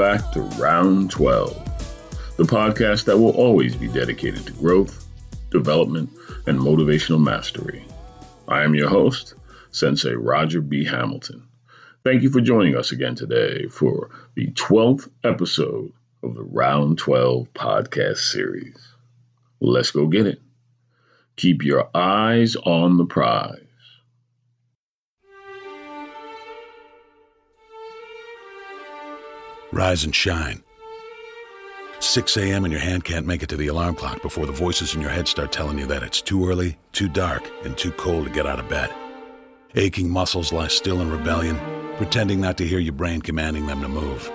Back to Round 12, the podcast that will always be dedicated to growth, development, and motivational mastery. I am your host, Sensei Roger B. Hamilton. Thank you for joining us again today for the 12th episode of the Round 12 podcast series. Let's go get it. Keep your eyes on the prize. Rise and shine. 6 a.m. and your hand can't make it to the alarm clock before the voices in your head start telling you that it's too early, too dark, and too cold to get out of bed. Aching muscles lie still in rebellion, pretending not to hear your brain commanding them to move.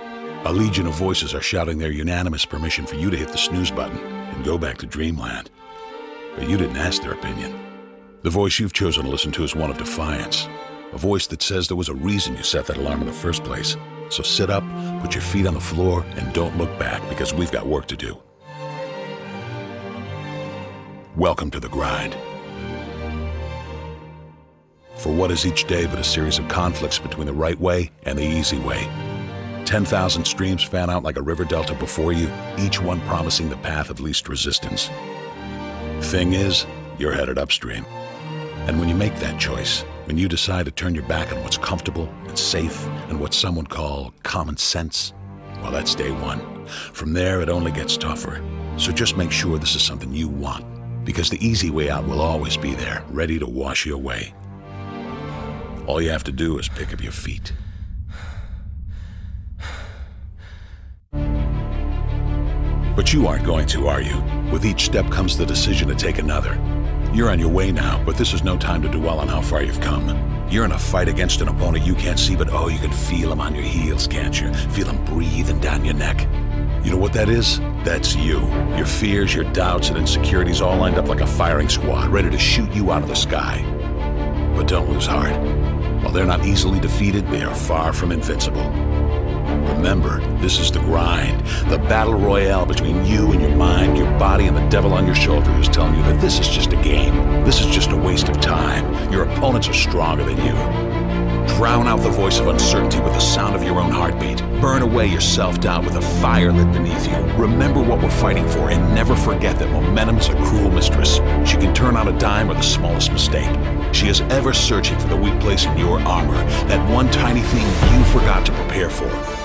A legion of voices are shouting their unanimous permission for you to hit the snooze button and go back to dreamland. But you didn't ask their opinion. The voice you've chosen to listen to is one of defiance. A voice that says there was a reason you set that alarm in the first place. So sit up, put your feet on the floor, and don't look back because we've got work to do. Welcome to the grind. For what is each day but a series of conflicts between the right way and the easy way? 10,000 streams fan out like a river delta before you, each one promising the path of least resistance. Thing is, you're headed upstream. And when you make that choice, when you decide to turn your back on what's comfortable and safe and what some would call common sense, well, that's day one. From there, it only gets tougher. So just make sure this is something you want, because the easy way out will always be there, ready to wash you away. All you have to do is pick up your feet. But you aren't going to, are you? With each step comes the decision to take another. You're on your way now, but this is no time to dwell on how far you've come. You're in a fight against an opponent you can't see, but oh, you can feel him on your heels, can't you? Feel him breathing down your neck. You know what that is? That's you. Your fears, your doubts, and insecurities all lined up like a firing squad, ready to shoot you out of the sky. But don't lose heart. While they're not easily defeated, they are far from invincible. Remember, this is the grind, the battle royale between you and your mind, your body, and the devil on your shoulder who's telling you that this is just a game. This is just a waste of time. Your opponents are stronger than you. Drown out the voice of uncertainty with the sound of your own heartbeat. Burn away your self-doubt with a fire lit beneath you. Remember what we're fighting for and never forget that momentum is a cruel mistress. She can turn on a dime with the smallest mistake. She is ever searching for the weak place in your armor, that one tiny thing you forgot to prepare for.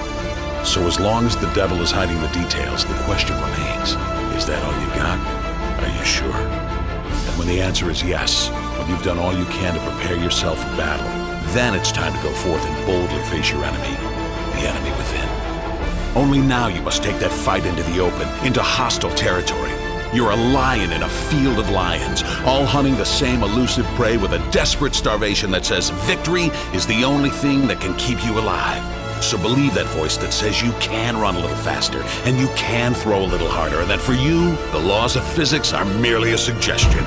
So as long as the devil is hiding the details, the question remains, is that all you got? Are you sure? And when the answer is yes, when you've done all you can to prepare yourself for battle, then it's time to go forth and boldly face your enemy, the enemy within. Only now you must take that fight into the open, into hostile territory. You're a lion in a field of lions, all hunting the same elusive prey with a desperate starvation that says victory is the only thing that can keep you alive. So believe that voice that says you can run a little faster and you can throw a little harder, and that for you, the laws of physics are merely a suggestion.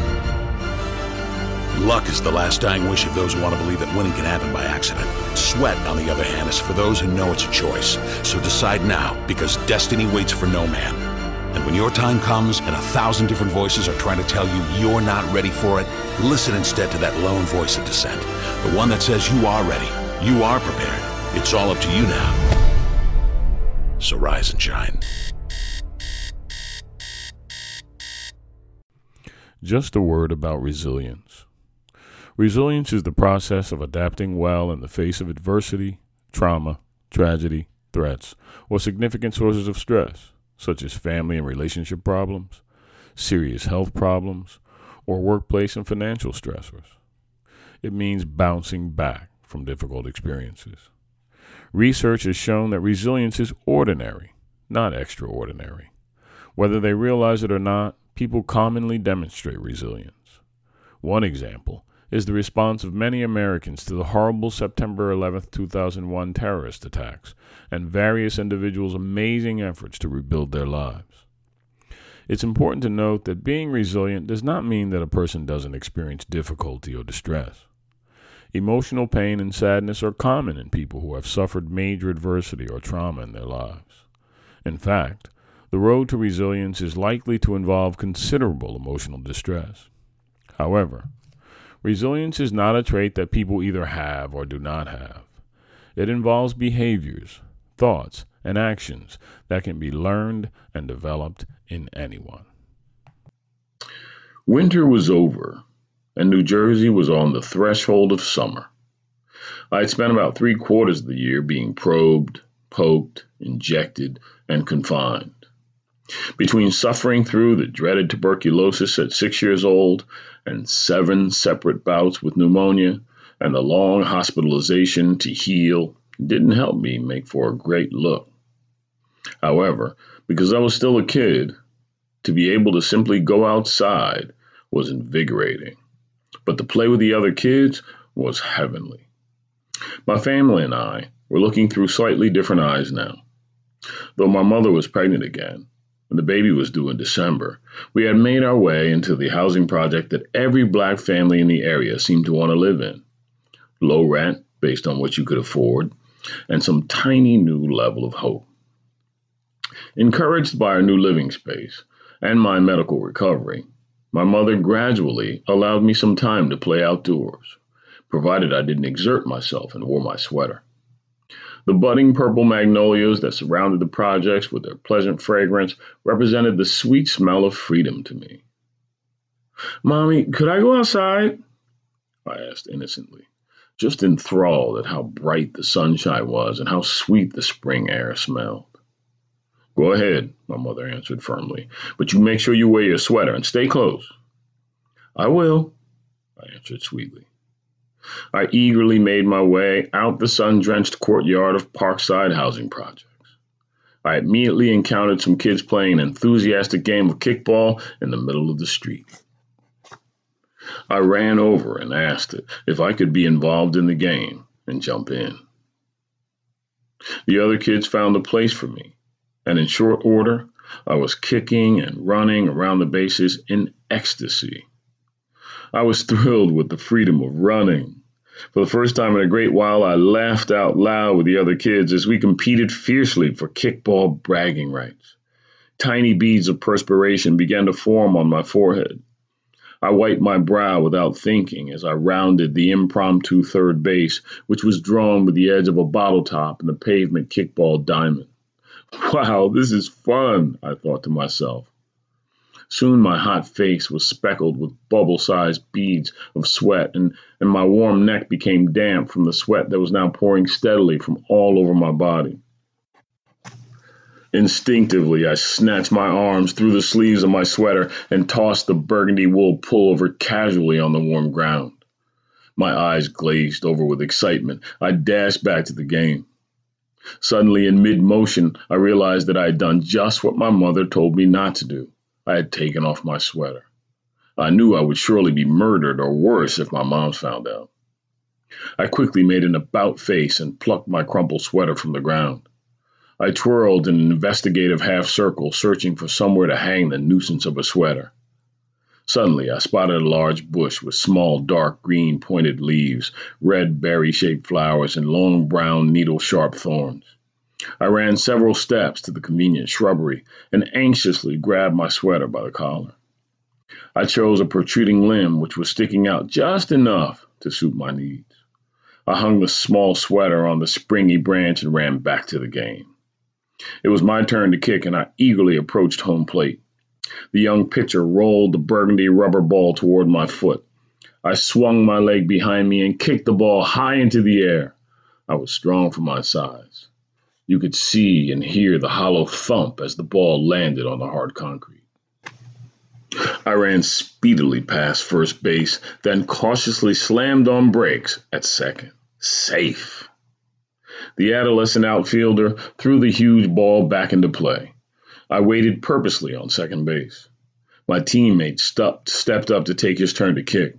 Luck is the last dying wish of those who want to believe that winning can happen by accident. Sweat, on the other hand, is for those who know it's a choice. So decide now, because destiny waits for no man. And when your time comes and a thousand different voices are trying to tell you you're not ready for it, listen instead to that lone voice of dissent. The one that says you are ready, you are prepared. It's all up to you now. So rise and shine. Just a word about resilience. Resilience is the process of adapting well in the face of adversity, trauma, tragedy, threats, or significant sources of stress, such as family and relationship problems, serious health problems, or workplace and financial stressors. It means bouncing back from difficult experiences. Research has shown that resilience is ordinary, not extraordinary. Whether they realize it or not, people commonly demonstrate resilience. One example is the response of many Americans to the horrible September 11, 2001 terrorist attacks and various individuals' amazing efforts to rebuild their lives. It's important to note that being resilient does not mean that a person doesn't experience difficulty or distress. Emotional pain and sadness are common in people who have suffered major adversity or trauma in their lives. In fact, the road to resilience is likely to involve considerable emotional distress. However, resilience is not a trait that people either have or do not have. It involves behaviors, thoughts, and actions that can be learned and developed in anyone. Winter was over, and New Jersey was on the threshold of summer. I had spent about three quarters of the year being probed, poked, injected, and confined. Between suffering through the dreaded tuberculosis at six years old and seven separate bouts with pneumonia and the long hospitalization to heal didn't help me make for a great look. However, because I was still a kid, to be able to simply go outside was invigorating. But to play with the other kids was heavenly. My family and I were looking through slightly different eyes now. Though my mother was pregnant again, and the baby was due in December, we had made our way into the housing project that every black family in the area seemed to want to live in. Low rent, based on what you could afford, and some tiny new level of hope. Encouraged by our new living space and my medical recovery, my mother gradually allowed me some time to play outdoors, provided I didn't exert myself and wore my sweater. The budding purple magnolias that surrounded the projects with their pleasant fragrance represented the sweet smell of freedom to me. Mommy, could I go outside? I asked innocently just enthralled at how bright the sunshine was and how sweet the spring air smelled. Go ahead, my mother answered firmly, but you make sure you wear your sweater and stay close. I will, I answered sweetly. I eagerly made my way out the sun drenched courtyard of Parkside housing projects. I immediately encountered some kids playing an enthusiastic game of kickball in the middle of the street. I ran over and asked if I could be involved in the game and jump in. The other kids found a place for me, and in short order, I was kicking and running around the bases in ecstasy. I was thrilled with the freedom of running. For the first time in a great while, I laughed out loud with the other kids as we competed fiercely for kickball bragging rights. Tiny beads of perspiration began to form on my forehead. I wiped my brow without thinking as I rounded the impromptu third base, which was drawn with the edge of a bottle top in the pavement kickball diamond. Wow, this is fun, I thought to myself. Soon my hot face was speckled with bubble sized beads of sweat, and, and my warm neck became damp from the sweat that was now pouring steadily from all over my body. Instinctively, I snatched my arms through the sleeves of my sweater and tossed the burgundy wool pullover casually on the warm ground. My eyes glazed over with excitement. I dashed back to the game. Suddenly, in mid motion, I realized that I had done just what my mother told me not to do. I had taken off my sweater. I knew I would surely be murdered or worse if my mom found out. I quickly made an about face and plucked my crumpled sweater from the ground. I twirled in an investigative half circle, searching for somewhere to hang the nuisance of a sweater. Suddenly, I spotted a large bush with small, dark green pointed leaves, red berry shaped flowers, and long brown needle sharp thorns. I ran several steps to the convenient shrubbery and anxiously grabbed my sweater by the collar. I chose a protruding limb which was sticking out just enough to suit my needs. I hung the small sweater on the springy branch and ran back to the game. It was my turn to kick, and I eagerly approached home plate. The young pitcher rolled the burgundy rubber ball toward my foot. I swung my leg behind me and kicked the ball high into the air. I was strong for my size. You could see and hear the hollow thump as the ball landed on the hard concrete. I ran speedily past first base, then cautiously slammed on brakes at second. Safe. The adolescent outfielder threw the huge ball back into play. I waited purposely on second base. My teammate stepped, stepped up to take his turn to kick.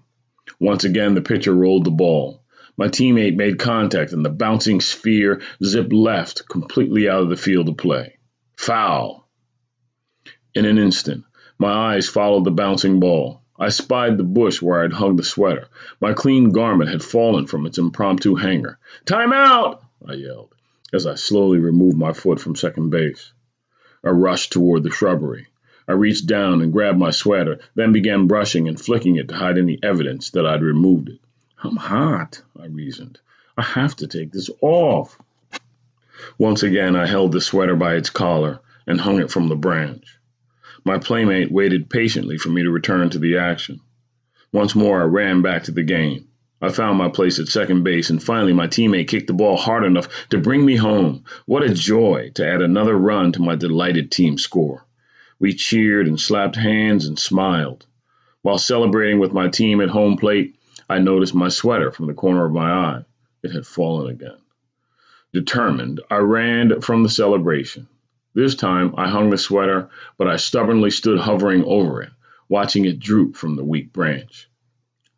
Once again, the pitcher rolled the ball. My teammate made contact, and the bouncing sphere zipped left, completely out of the field of play. Foul! In an instant, my eyes followed the bouncing ball. I spied the bush where I had hung the sweater. My clean garment had fallen from its impromptu hanger. Time out! I yelled, as I slowly removed my foot from second base. I rushed toward the shrubbery. I reached down and grabbed my sweater, then began brushing and flicking it to hide any evidence that I'd removed it. I'm hot, I reasoned. I have to take this off. Once again, I held the sweater by its collar and hung it from the branch. My playmate waited patiently for me to return to the action. Once more, I ran back to the game. I found my place at second base, and finally, my teammate kicked the ball hard enough to bring me home. What a joy to add another run to my delighted team score. We cheered and slapped hands and smiled. While celebrating with my team at home plate, I noticed my sweater from the corner of my eye. It had fallen again. Determined, I ran from the celebration. This time I hung the sweater, but I stubbornly stood hovering over it, watching it droop from the weak branch.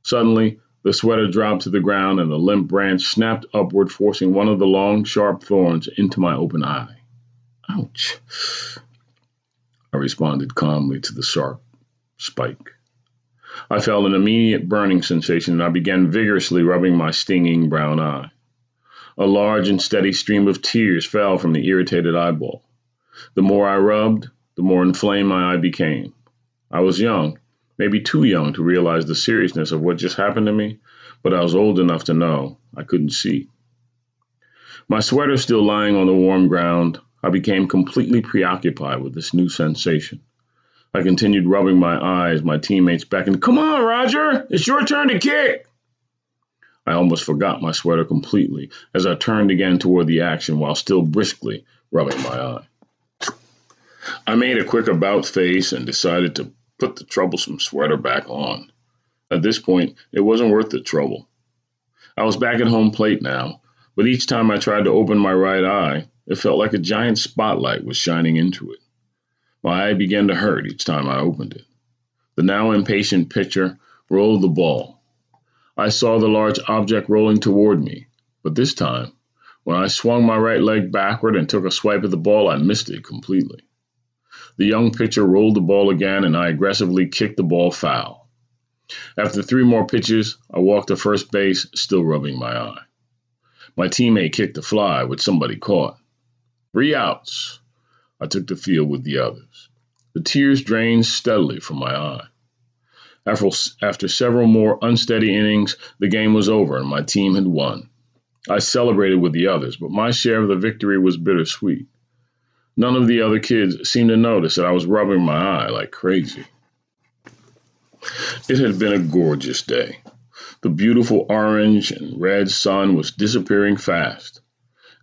Suddenly, the sweater dropped to the ground and the limp branch snapped upward, forcing one of the long, sharp thorns into my open eye. Ouch! I responded calmly to the sharp spike. I felt an immediate burning sensation and I began vigorously rubbing my stinging brown eye. A large and steady stream of tears fell from the irritated eyeball. The more I rubbed, the more inflamed my eye became. I was young, maybe too young to realize the seriousness of what just happened to me, but I was old enough to know I couldn't see. My sweater still lying on the warm ground, I became completely preoccupied with this new sensation. I continued rubbing my eyes, my teammates beckoned, Come on, Roger, it's your turn to kick. I almost forgot my sweater completely as I turned again toward the action while still briskly rubbing my eye. I made a quick about face and decided to put the troublesome sweater back on. At this point, it wasn't worth the trouble. I was back at home plate now, but each time I tried to open my right eye, it felt like a giant spotlight was shining into it. My eye began to hurt each time I opened it. The now impatient pitcher rolled the ball. I saw the large object rolling toward me, but this time, when I swung my right leg backward and took a swipe at the ball, I missed it completely. The young pitcher rolled the ball again, and I aggressively kicked the ball foul. After three more pitches, I walked to first base, still rubbing my eye. My teammate kicked a fly, which somebody caught. Three outs. I took the field with the others. The tears drained steadily from my eye. After, after several more unsteady innings, the game was over and my team had won. I celebrated with the others, but my share of the victory was bittersweet. None of the other kids seemed to notice that I was rubbing my eye like crazy. It had been a gorgeous day. The beautiful orange and red sun was disappearing fast.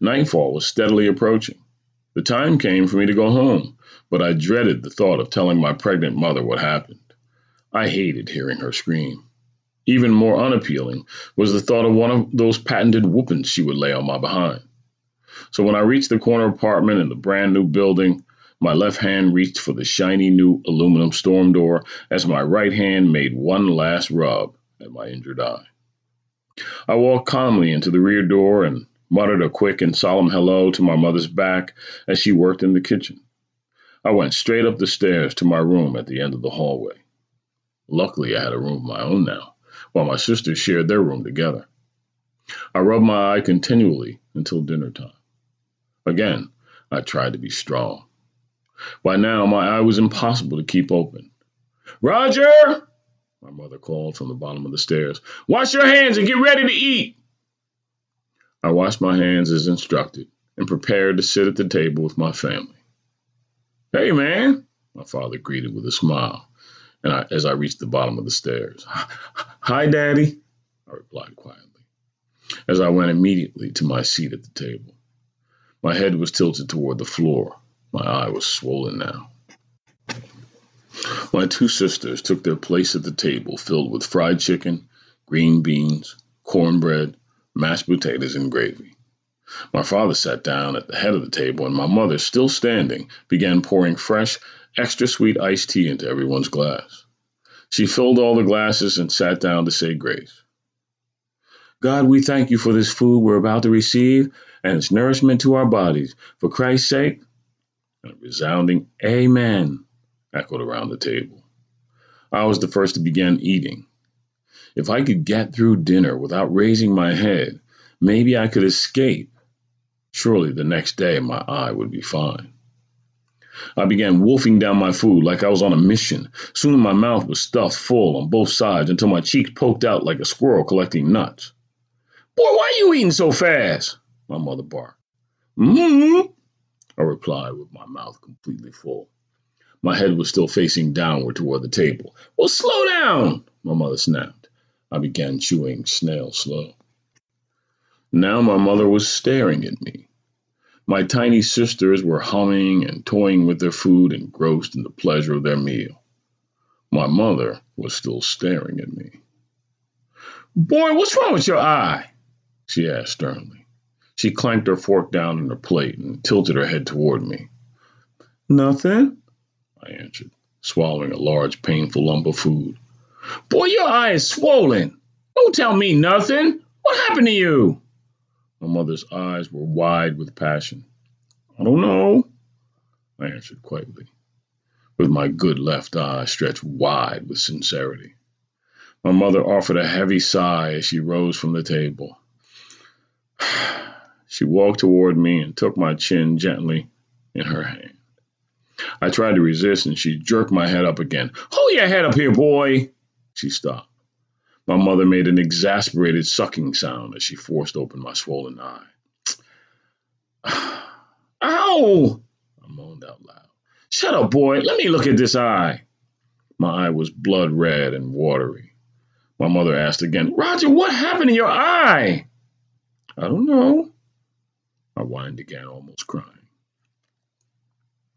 Nightfall was steadily approaching. The time came for me to go home, but I dreaded the thought of telling my pregnant mother what happened. I hated hearing her scream. Even more unappealing was the thought of one of those patented whoopings she would lay on my behind. So when I reached the corner apartment in the brand new building, my left hand reached for the shiny new aluminum storm door as my right hand made one last rub at my injured eye. I walked calmly into the rear door and muttered a quick and solemn hello to my mother's back as she worked in the kitchen. I went straight up the stairs to my room at the end of the hallway. Luckily, I had a room of my own now, while my sisters shared their room together. I rubbed my eye continually until dinner time. Again, I tried to be strong. By now, my eye was impossible to keep open. Roger! My mother called from the bottom of the stairs. Wash your hands and get ready to eat. I washed my hands as instructed and prepared to sit at the table with my family. Hey, man, my father greeted with a smile and I, as I reached the bottom of the stairs. Hi, Daddy, I replied quietly as I went immediately to my seat at the table. My head was tilted toward the floor. My eye was swollen now. My two sisters took their place at the table filled with fried chicken, green beans, cornbread, mashed potatoes, and gravy. My father sat down at the head of the table, and my mother, still standing, began pouring fresh, extra sweet iced tea into everyone's glass. She filled all the glasses and sat down to say grace. God, we thank you for this food we're about to receive and its nourishment to our bodies. For Christ's sake, a resounding Amen echoed around the table. I was the first to begin eating. If I could get through dinner without raising my head, maybe I could escape. Surely the next day my eye would be fine. I began wolfing down my food like I was on a mission. Soon my mouth was stuffed full on both sides until my cheeks poked out like a squirrel collecting nuts. Boy, why are you eating so fast? My mother barked. Mm-hmm, I replied with my mouth completely full. My head was still facing downward toward the table. Well, slow down, my mother snapped. I began chewing snail slow. Now my mother was staring at me. My tiny sisters were humming and toying with their food, engrossed in the pleasure of their meal. My mother was still staring at me. Boy, what's wrong with your eye? She asked sternly. She clanked her fork down on her plate and tilted her head toward me. Nothing, I answered, swallowing a large, painful lump of food. Boy, your eye is swollen. Don't tell me nothing. What happened to you? My mother's eyes were wide with passion. I don't know, I answered quietly, with my good left eye stretched wide with sincerity. My mother offered a heavy sigh as she rose from the table. She walked toward me and took my chin gently in her hand. I tried to resist and she jerked my head up again. Hold your head up here, boy! She stopped. My mother made an exasperated sucking sound as she forced open my swollen eye. Ow! I moaned out loud. Shut up, boy. Let me look at this eye. My eye was blood red and watery. My mother asked again, Roger, what happened to your eye? I don't know. I whined again, almost crying.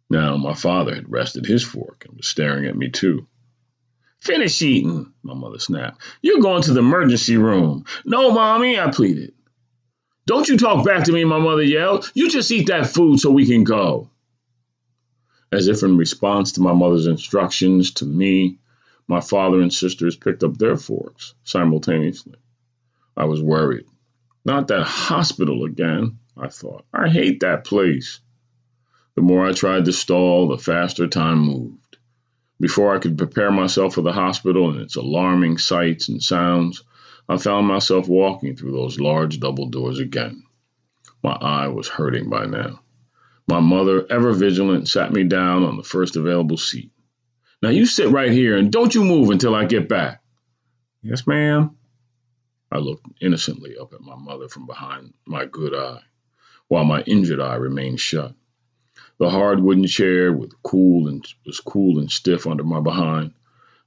Now my father had rested his fork and was staring at me too. Finish eating, my mother snapped. You're going to the emergency room. No, mommy, I pleaded. Don't you talk back to me, my mother yelled. You just eat that food so we can go. As if in response to my mother's instructions to me, my father and sisters picked up their forks simultaneously. I was worried. Not that hospital again, I thought. I hate that place. The more I tried to stall, the faster time moved. Before I could prepare myself for the hospital and its alarming sights and sounds, I found myself walking through those large double doors again. My eye was hurting by now. My mother, ever vigilant, sat me down on the first available seat. Now you sit right here and don't you move until I get back. Yes, ma'am. I looked innocently up at my mother from behind my good eye, while my injured eye remained shut. The hard wooden chair with cool and was cool and stiff under my behind.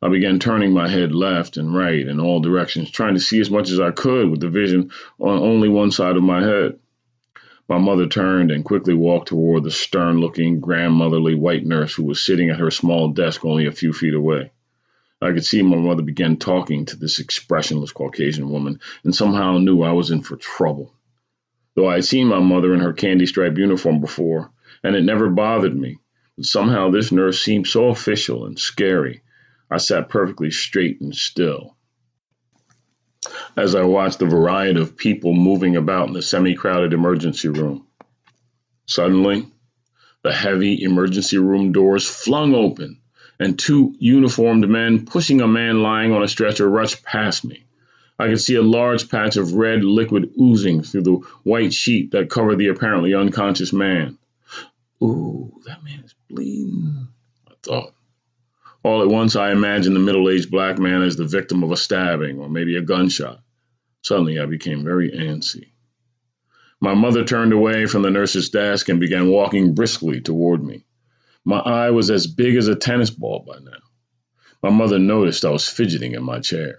I began turning my head left and right in all directions, trying to see as much as I could with the vision on only one side of my head. My mother turned and quickly walked toward the stern looking, grandmotherly white nurse who was sitting at her small desk only a few feet away. I could see my mother begin talking to this expressionless Caucasian woman and somehow knew I was in for trouble. Though I had seen my mother in her candy striped uniform before, and it never bothered me. But somehow this nurse seemed so official and scary. I sat perfectly straight and still. As I watched the variety of people moving about in the semi crowded emergency room, suddenly the heavy emergency room doors flung open, and two uniformed men pushing a man lying on a stretcher rushed past me. I could see a large patch of red liquid oozing through the white sheet that covered the apparently unconscious man. Ooh, that man is bleeding, I thought. All at once, I imagined the middle aged black man as the victim of a stabbing or maybe a gunshot. Suddenly, I became very antsy. My mother turned away from the nurse's desk and began walking briskly toward me. My eye was as big as a tennis ball by now. My mother noticed I was fidgeting in my chair.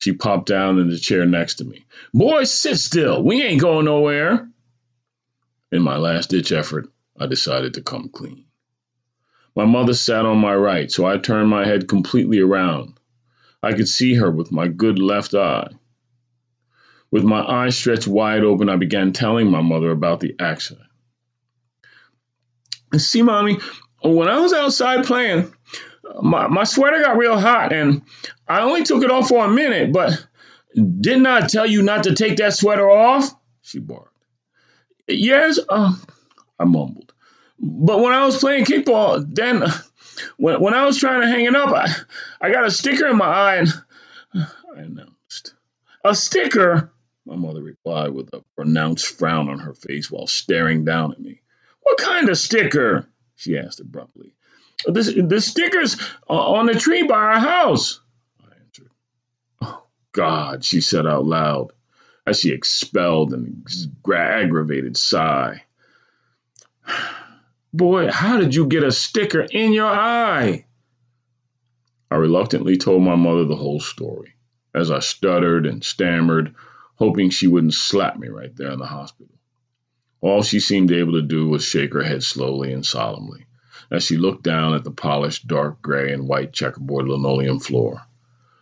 She popped down in the chair next to me. Boy, sit still. We ain't going nowhere. In my last ditch effort, I decided to come clean. My mother sat on my right, so I turned my head completely around. I could see her with my good left eye. With my eyes stretched wide open, I began telling my mother about the accident. See, mommy, when I was outside playing, my, my sweater got real hot and I only took it off for a minute, but didn't I tell you not to take that sweater off? She barked. Yes, uh, I mumbled. But when I was playing kickball, then when, when I was trying to hang it up, I, I got a sticker in my eye and I announced. A sticker? My mother replied with a pronounced frown on her face while staring down at me. What kind of sticker? she asked abruptly. The, the stickers on the tree by our house, I answered. Oh, God, she said out loud as she expelled an aggravated sigh. Boy, how did you get a sticker in your eye? I reluctantly told my mother the whole story as I stuttered and stammered, hoping she wouldn't slap me right there in the hospital. All she seemed able to do was shake her head slowly and solemnly as she looked down at the polished dark gray and white checkerboard linoleum floor.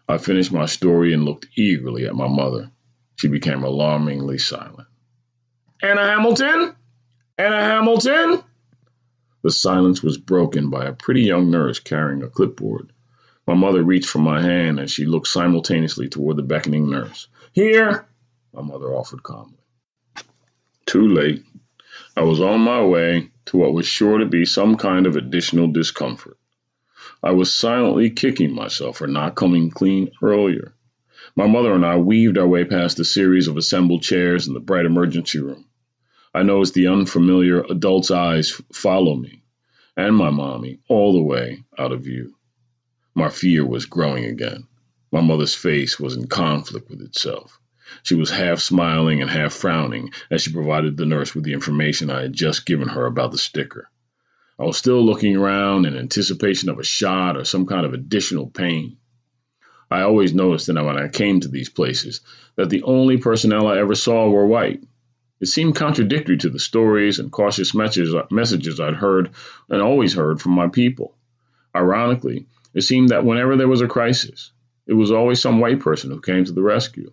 I finished my story and looked eagerly at my mother. She became alarmingly silent. Anna Hamilton? Anna Hamilton? The silence was broken by a pretty young nurse carrying a clipboard. My mother reached for my hand and she looked simultaneously toward the beckoning nurse. Here, my mother offered calmly. Too late. I was on my way to what was sure to be some kind of additional discomfort. I was silently kicking myself for not coming clean earlier. My mother and I weaved our way past a series of assembled chairs in the bright emergency room. I noticed the unfamiliar adult's eyes follow me and my mommy all the way out of view. My fear was growing again. My mother's face was in conflict with itself. She was half smiling and half frowning as she provided the nurse with the information I had just given her about the sticker. I was still looking around in anticipation of a shot or some kind of additional pain. I always noticed that when I came to these places that the only personnel I ever saw were white. It seemed contradictory to the stories and cautious messages I'd heard and always heard from my people. Ironically, it seemed that whenever there was a crisis, it was always some white person who came to the rescue.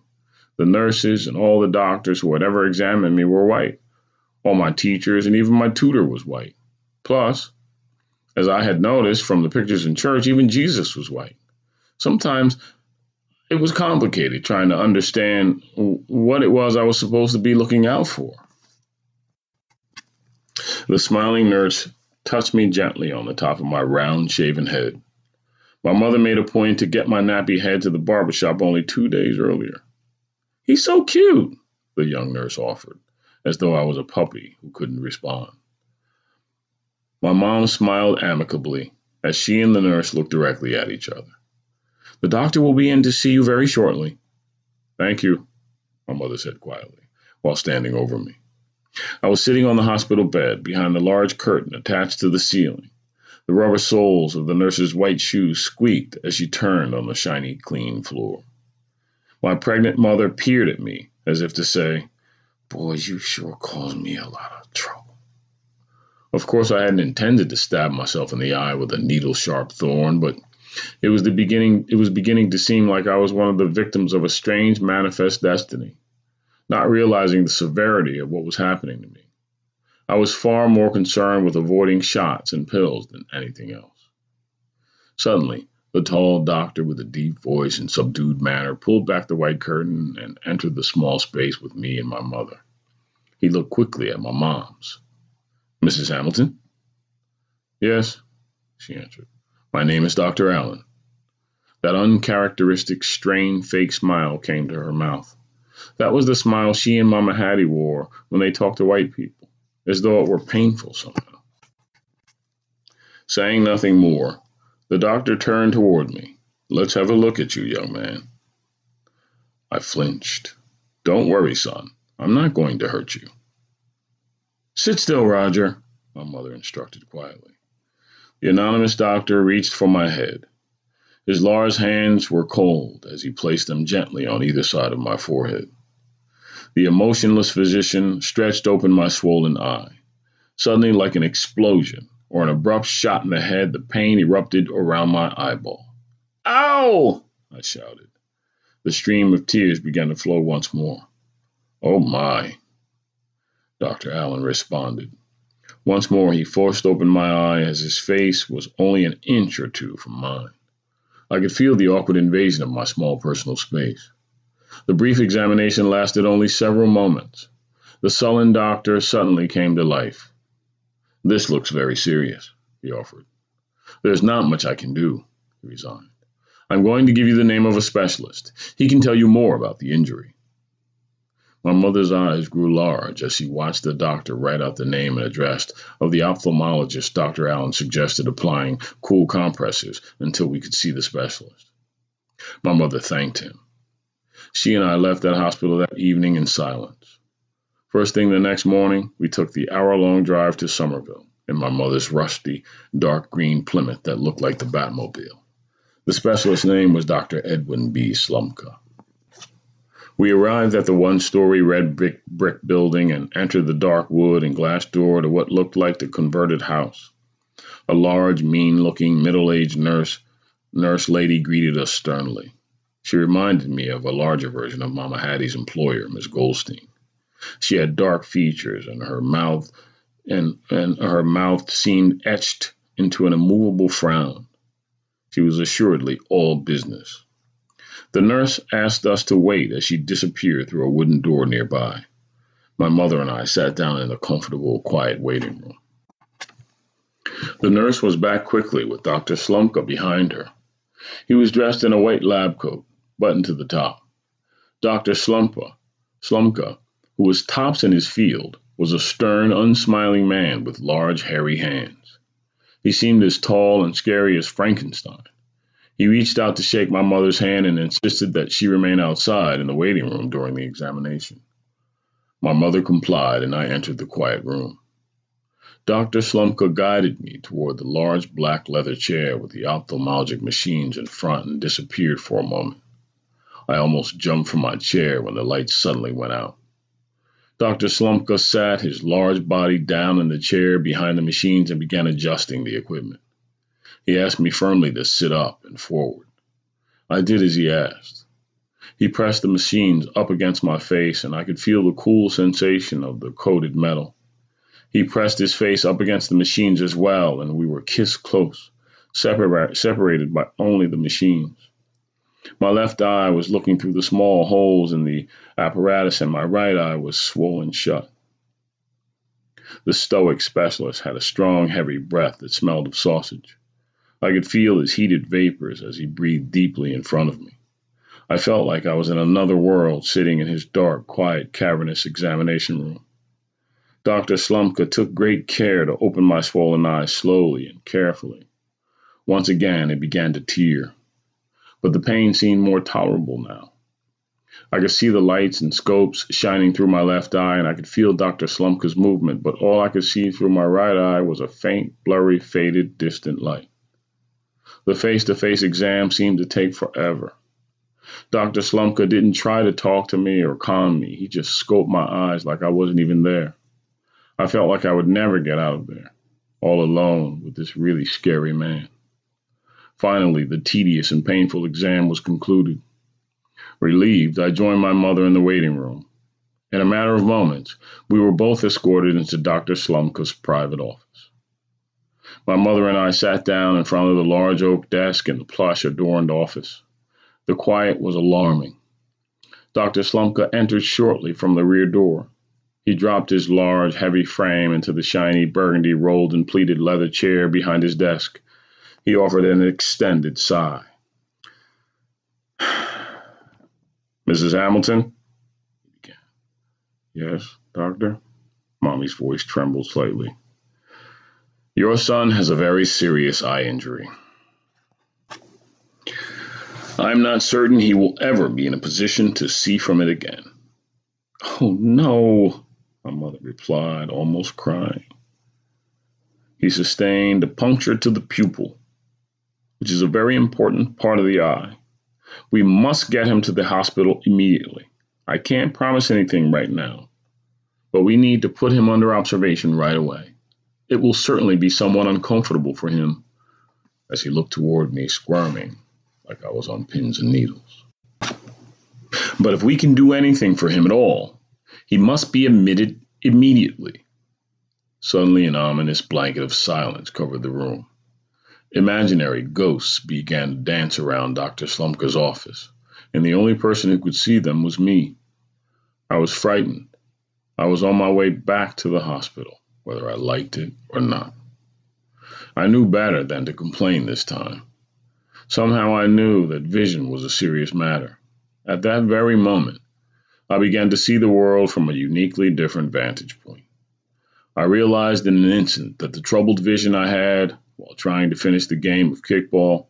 The nurses and all the doctors who had ever examined me were white. All my teachers and even my tutor was white. Plus, as I had noticed from the pictures in church, even Jesus was white. Sometimes it was complicated trying to understand what it was I was supposed to be looking out for. The smiling nurse touched me gently on the top of my round shaven head. My mother made a point to get my nappy head to the barber shop only two days earlier. He's so cute, the young nurse offered, as though I was a puppy who couldn't respond. My mom smiled amicably as she and the nurse looked directly at each other. The doctor will be in to see you very shortly. Thank you, my mother said quietly, while standing over me. I was sitting on the hospital bed behind the large curtain attached to the ceiling. The rubber soles of the nurse's white shoes squeaked as she turned on the shiny, clean floor. My pregnant mother peered at me as if to say, Boy, you sure caused me a lot of trouble. Of course, I hadn't intended to stab myself in the eye with a needle sharp thorn, but it was the beginning it was beginning to seem like I was one of the victims of a strange manifest destiny, not realizing the severity of what was happening to me. I was far more concerned with avoiding shots and pills than anything else. Suddenly, the tall doctor with a deep voice and subdued manner pulled back the white curtain and entered the small space with me and my mother. He looked quickly at my mom's. Mrs. Hamilton? Yes, she answered. My name is Dr. Allen. That uncharacteristic, strained, fake smile came to her mouth. That was the smile she and Mama Hattie wore when they talked to white people as though it were painful somehow. Saying nothing more, the doctor turned toward me. Let's have a look at you, young man. I flinched. Don't worry, son. I'm not going to hurt you. Sit still, Roger, my mother instructed quietly. The anonymous doctor reached for my head. His large hands were cold as he placed them gently on either side of my forehead. The emotionless physician stretched open my swollen eye. Suddenly, like an explosion or an abrupt shot in the head, the pain erupted around my eyeball. Ow! I shouted. The stream of tears began to flow once more. Oh my! Dr. Allen responded. Once more he forced open my eye as his face was only an inch or two from mine. I could feel the awkward invasion of my small personal space. The brief examination lasted only several moments. The sullen doctor suddenly came to life. This looks very serious, he offered. There's not much I can do, he resigned. I'm going to give you the name of a specialist. He can tell you more about the injury. My mother's eyes grew large as she watched the doctor write out the name and address of the ophthalmologist Dr. Allen suggested applying cool compresses until we could see the specialist. My mother thanked him she and I left that hospital that evening in silence. First thing the next morning, we took the hour long drive to Somerville in my mother's rusty, dark green Plymouth that looked like the Batmobile. The specialist's name was Dr. Edwin B. Slumka. We arrived at the one story red brick, brick building and entered the dark wood and glass door to what looked like the converted house. A large, mean looking, middle aged nurse, nurse lady greeted us sternly. She reminded me of a larger version of Mama Hattie's employer, Miss Goldstein. She had dark features, and her mouth and, and her mouth seemed etched into an immovable frown. She was assuredly all business. The nurse asked us to wait as she disappeared through a wooden door nearby. My mother and I sat down in a comfortable, quiet waiting room. The nurse was back quickly with Dr. Slumka behind her. He was dressed in a white lab coat, buttoned to the top. Dr. Slumka, Slumka who was tops in his field, was a stern, unsmiling man with large, hairy hands. He seemed as tall and scary as Frankenstein. He reached out to shake my mother's hand and insisted that she remain outside in the waiting room during the examination. My mother complied, and I entered the quiet room. Dr. Slumka guided me toward the large black leather chair with the ophthalmologic machines in front and disappeared for a moment. I almost jumped from my chair when the lights suddenly went out. Dr. Slumka sat his large body down in the chair behind the machines and began adjusting the equipment. He asked me firmly to sit up and forward. I did as he asked. He pressed the machines up against my face, and I could feel the cool sensation of the coated metal. He pressed his face up against the machines as well, and we were kissed close, separa- separated by only the machines. My left eye was looking through the small holes in the apparatus, and my right eye was swollen shut. The stoic specialist had a strong, heavy breath that smelled of sausage. I could feel his heated vapors as he breathed deeply in front of me. I felt like I was in another world sitting in his dark, quiet, cavernous examination room. Dr. Slumka took great care to open my swollen eyes slowly and carefully. Once again, it began to tear but the pain seemed more tolerable now. I could see the lights and scopes shining through my left eye, and I could feel Dr. Slumka's movement, but all I could see through my right eye was a faint, blurry, faded, distant light. The face to face exam seemed to take forever. Dr. Slumka didn't try to talk to me or calm me. He just scoped my eyes like I wasn't even there. I felt like I would never get out of there, all alone with this really scary man. Finally, the tedious and painful exam was concluded. Relieved, I joined my mother in the waiting room. In a matter of moments, we were both escorted into Dr. Slumka's private office. My mother and I sat down in front of the large oak desk in the plush adorned office. The quiet was alarming. Dr. Slumka entered shortly from the rear door. He dropped his large, heavy frame into the shiny burgundy rolled and pleated leather chair behind his desk he offered an extended sigh. Mrs. Hamilton? Yes, doctor? Mommy's voice trembled slightly. Your son has a very serious eye injury. I'm not certain he will ever be in a position to see from it again. Oh, no, my mother replied, almost crying. He sustained a puncture to the pupil which is a very important part of the eye. We must get him to the hospital immediately. I can't promise anything right now, but we need to put him under observation right away. It will certainly be somewhat uncomfortable for him as he looked toward me, squirming like I was on pins and needles. But if we can do anything for him at all, he must be admitted immediately. Suddenly, an ominous blanket of silence covered the room. Imaginary ghosts began to dance around Dr. Slumka's office, and the only person who could see them was me. I was frightened. I was on my way back to the hospital, whether I liked it or not. I knew better than to complain this time. Somehow I knew that vision was a serious matter. At that very moment, I began to see the world from a uniquely different vantage point. I realized in an instant that the troubled vision I had while trying to finish the game of kickball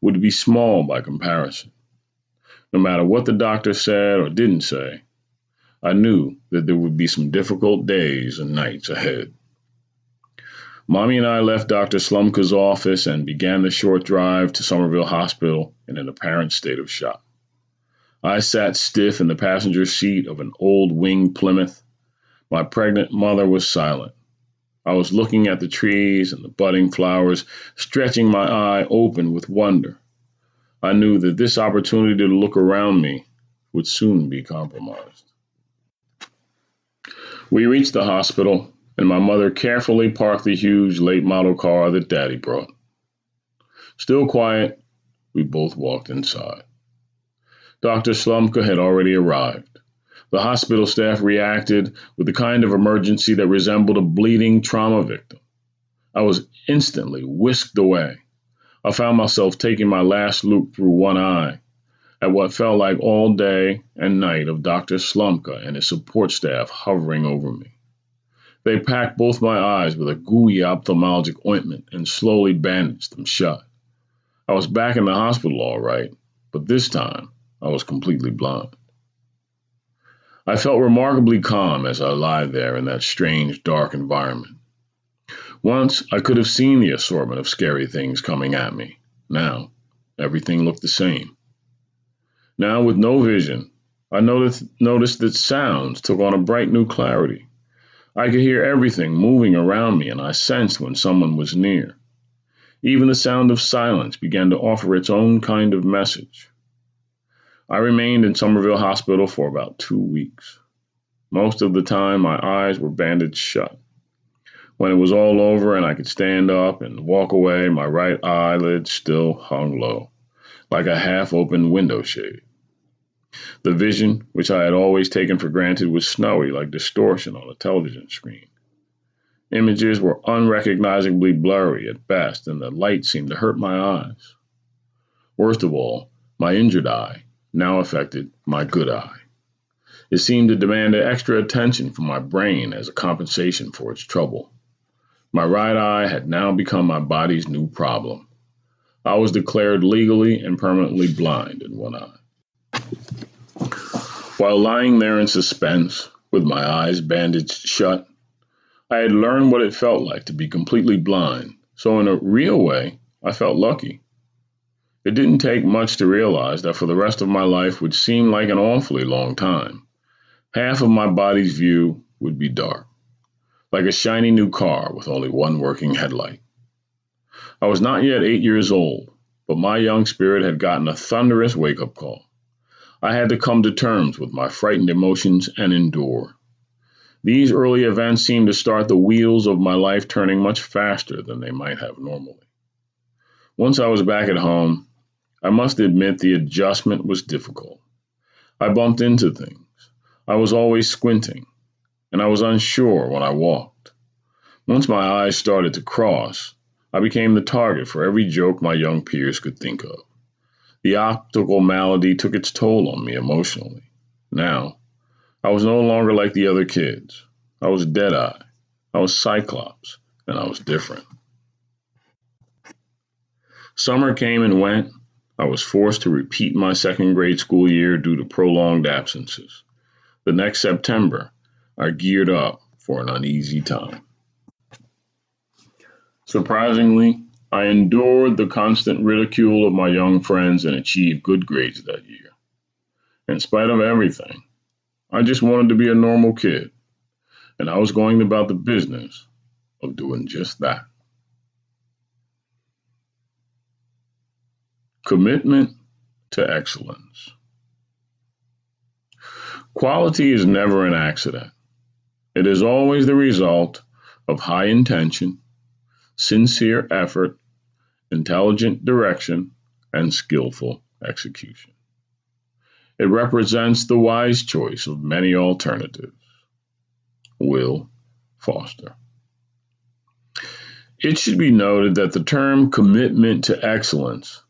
would be small by comparison. No matter what the doctor said or didn't say, I knew that there would be some difficult days and nights ahead. Mommy and I left Dr. Slumka's office and began the short drive to Somerville Hospital in an apparent state of shock. I sat stiff in the passenger seat of an old wing Plymouth. My pregnant mother was silent. I was looking at the trees and the budding flowers, stretching my eye open with wonder. I knew that this opportunity to look around me would soon be compromised. We reached the hospital, and my mother carefully parked the huge late model car that Daddy brought. Still quiet, we both walked inside. Dr. Slumka had already arrived. The hospital staff reacted with the kind of emergency that resembled a bleeding trauma victim. I was instantly whisked away. I found myself taking my last look through one eye at what felt like all day and night of Dr. Slumka and his support staff hovering over me. They packed both my eyes with a gooey ophthalmologic ointment and slowly bandaged them shut. I was back in the hospital all right, but this time I was completely blind. I felt remarkably calm as I lay there in that strange, dark environment. Once I could have seen the assortment of scary things coming at me. Now, everything looked the same. Now, with no vision, I noticed, noticed that sounds took on a bright new clarity. I could hear everything moving around me, and I sensed when someone was near. Even the sound of silence began to offer its own kind of message. I remained in Somerville Hospital for about two weeks. Most of the time, my eyes were bandaged shut. When it was all over and I could stand up and walk away, my right eyelid still hung low, like a half open window shade. The vision, which I had always taken for granted, was snowy like distortion on a television screen. Images were unrecognizably blurry at best, and the light seemed to hurt my eyes. Worst of all, my injured eye now affected my good eye. It seemed to demand extra attention from my brain as a compensation for its trouble. My right eye had now become my body's new problem. I was declared legally and permanently blind in one eye. While lying there in suspense, with my eyes bandaged shut, I had learned what it felt like to be completely blind, so in a real way, I felt lucky. It didn't take much to realize that for the rest of my life would seem like an awfully long time. Half of my body's view would be dark, like a shiny new car with only one working headlight. I was not yet eight years old, but my young spirit had gotten a thunderous wake up call. I had to come to terms with my frightened emotions and endure. These early events seemed to start the wheels of my life turning much faster than they might have normally. Once I was back at home, I must admit the adjustment was difficult. I bumped into things. I was always squinting, and I was unsure when I walked. Once my eyes started to cross, I became the target for every joke my young peers could think of. The optical malady took its toll on me emotionally. Now, I was no longer like the other kids. I was dead eye. I was Cyclops, and I was different. Summer came and went, I was forced to repeat my second grade school year due to prolonged absences. The next September, I geared up for an uneasy time. Surprisingly, I endured the constant ridicule of my young friends and achieved good grades that year. In spite of everything, I just wanted to be a normal kid, and I was going about the business of doing just that. Commitment to excellence. Quality is never an accident. It is always the result of high intention, sincere effort, intelligent direction, and skillful execution. It represents the wise choice of many alternatives. Will Foster. It should be noted that the term commitment to excellence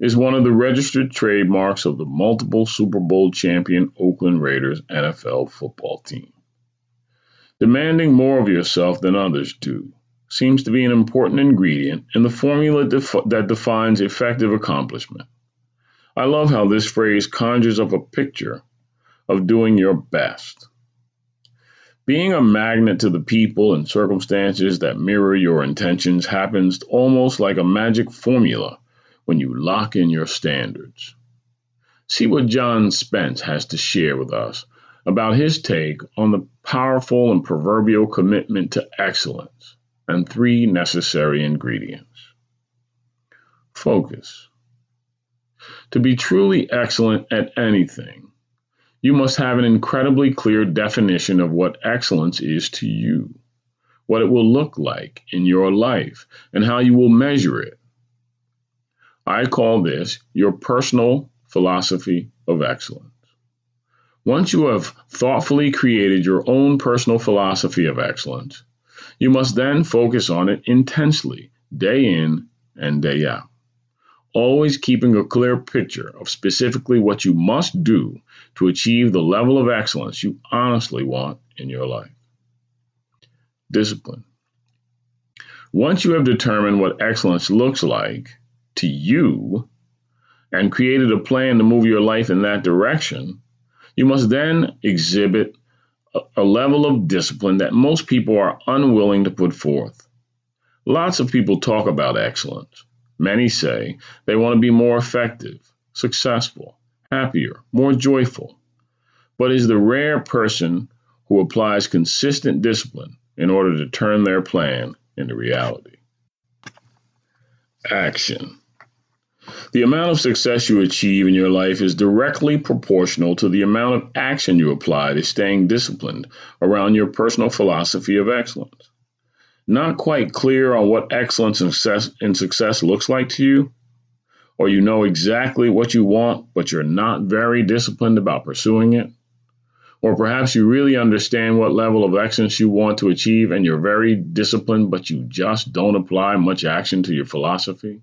is one of the registered trademarks of the multiple Super Bowl champion Oakland Raiders NFL football team. Demanding more of yourself than others do seems to be an important ingredient in the formula that defines effective accomplishment. I love how this phrase conjures up a picture of doing your best. Being a magnet to the people and circumstances that mirror your intentions happens almost like a magic formula when you lock in your standards. See what John Spence has to share with us about his take on the powerful and proverbial commitment to excellence and three necessary ingredients. Focus. To be truly excellent at anything, you must have an incredibly clear definition of what excellence is to you, what it will look like in your life, and how you will measure it. I call this your personal philosophy of excellence. Once you have thoughtfully created your own personal philosophy of excellence, you must then focus on it intensely, day in and day out. Always keeping a clear picture of specifically what you must do to achieve the level of excellence you honestly want in your life. Discipline. Once you have determined what excellence looks like to you and created a plan to move your life in that direction, you must then exhibit a, level of discipline that most people are unwilling to put forth. Lots of people talk about excellence. Many say they want to be more effective, successful, happier, more joyful, but is the rare person who applies consistent discipline in order to turn their plan into reality. Action. The amount of success you achieve in your life is directly proportional to the amount of action you apply to staying disciplined around your personal philosophy of excellence. Not quite clear on what excellence and success, and success looks like to you? Or you know exactly what you want, but you're not very disciplined about pursuing it? Or perhaps you really understand what level of excellence you want to achieve and you're very disciplined, but you just don't apply much action to your philosophy?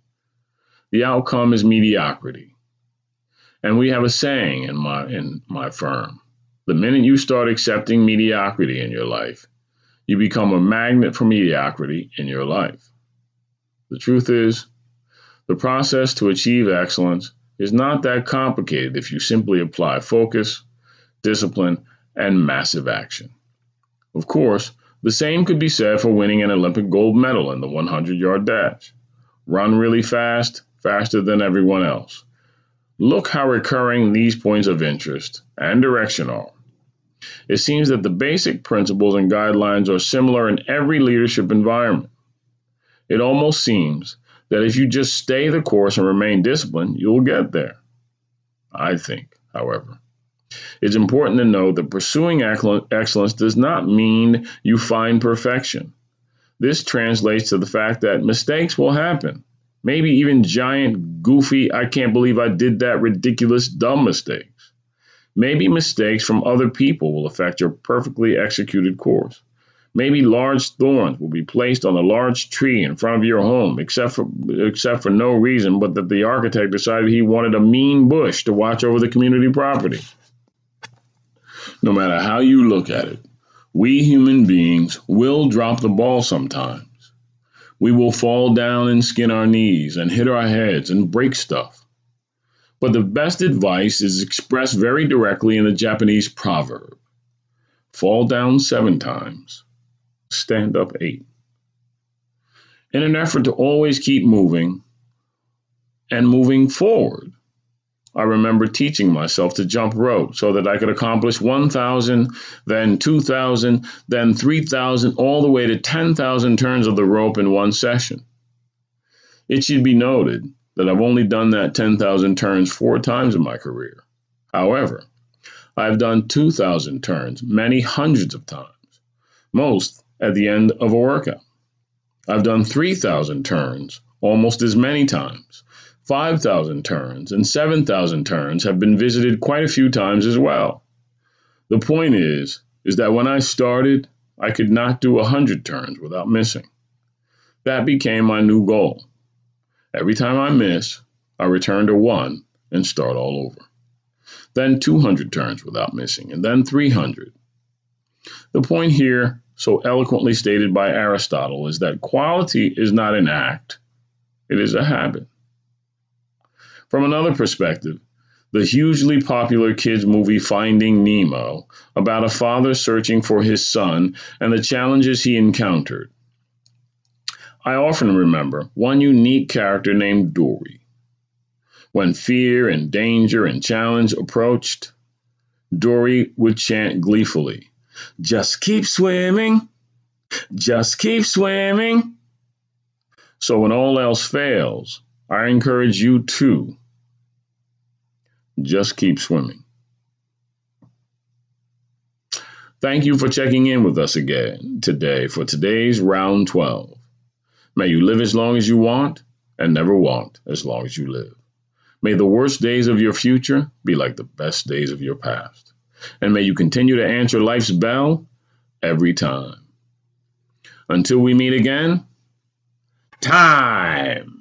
The outcome is mediocrity. And we have a saying in my in my firm. The minute you start accepting mediocrity in your life, you become a magnet for mediocrity in your life. The truth is, the process to achieve excellence is not that complicated if you simply apply focus, discipline, and massive action. Of course, the same could be said for winning an Olympic gold medal in the 100 yard dash. Run really fast, faster than everyone else. Look how recurring these points of interest and direction are. It seems that the basic principles and guidelines are similar in every leadership environment. It almost seems that if you just stay the course and remain disciplined, you'll get there. I think, however, it's important to know that pursuing excellence does not mean you find perfection. This translates to the fact that mistakes will happen maybe even giant, goofy, I can't believe I did that ridiculous, dumb mistakes. Maybe mistakes from other people will affect your perfectly executed course. Maybe large thorns will be placed on a large tree in front of your home, except for except for no reason but that the architect decided he wanted a mean bush to watch over the community property. No matter how you look at it, we human beings will drop the ball sometime. We will fall down and skin our knees and hit our heads and break stuff. But the best advice is expressed very directly in the Japanese proverb fall down seven times, stand up eight. In an effort to always keep moving and moving forward, I remember teaching myself to jump rope so that I could accomplish 1,000, then 2,000, then 3,000, all the way to 10,000 turns of the rope in one session. It should be noted that I've only done that 10,000 turns four times in my career. However, I've done 2,000 turns many hundreds of times, most at the end of a workout. I've done 3,000 turns almost as many times 5,000 turns and 7,000 turns have been visited quite a few times as well. The point is, is that when I started, I could not do 100 turns without missing. That became my new goal. Every time I miss, I return to one and start all over. Then 200 turns without missing, and then 300. The point here, so eloquently stated by Aristotle, is that quality is not an act, it is a habit. From another perspective, the hugely popular kids movie Finding Nemo about a father searching for his son and the challenges he encountered. I often remember one unique character named Dory. When fear and danger and challenge approached, Dory would chant gleefully, Just keep swimming, just keep swimming. So when all else fails, I encourage you to just keep swimming. Thank you for checking in with us again today for today's round 12. May you live as long as you want and never want as long as you live. May the worst days of your future be like the best days of your past. And may you continue to answer life's bell every time. Until we meet again, time.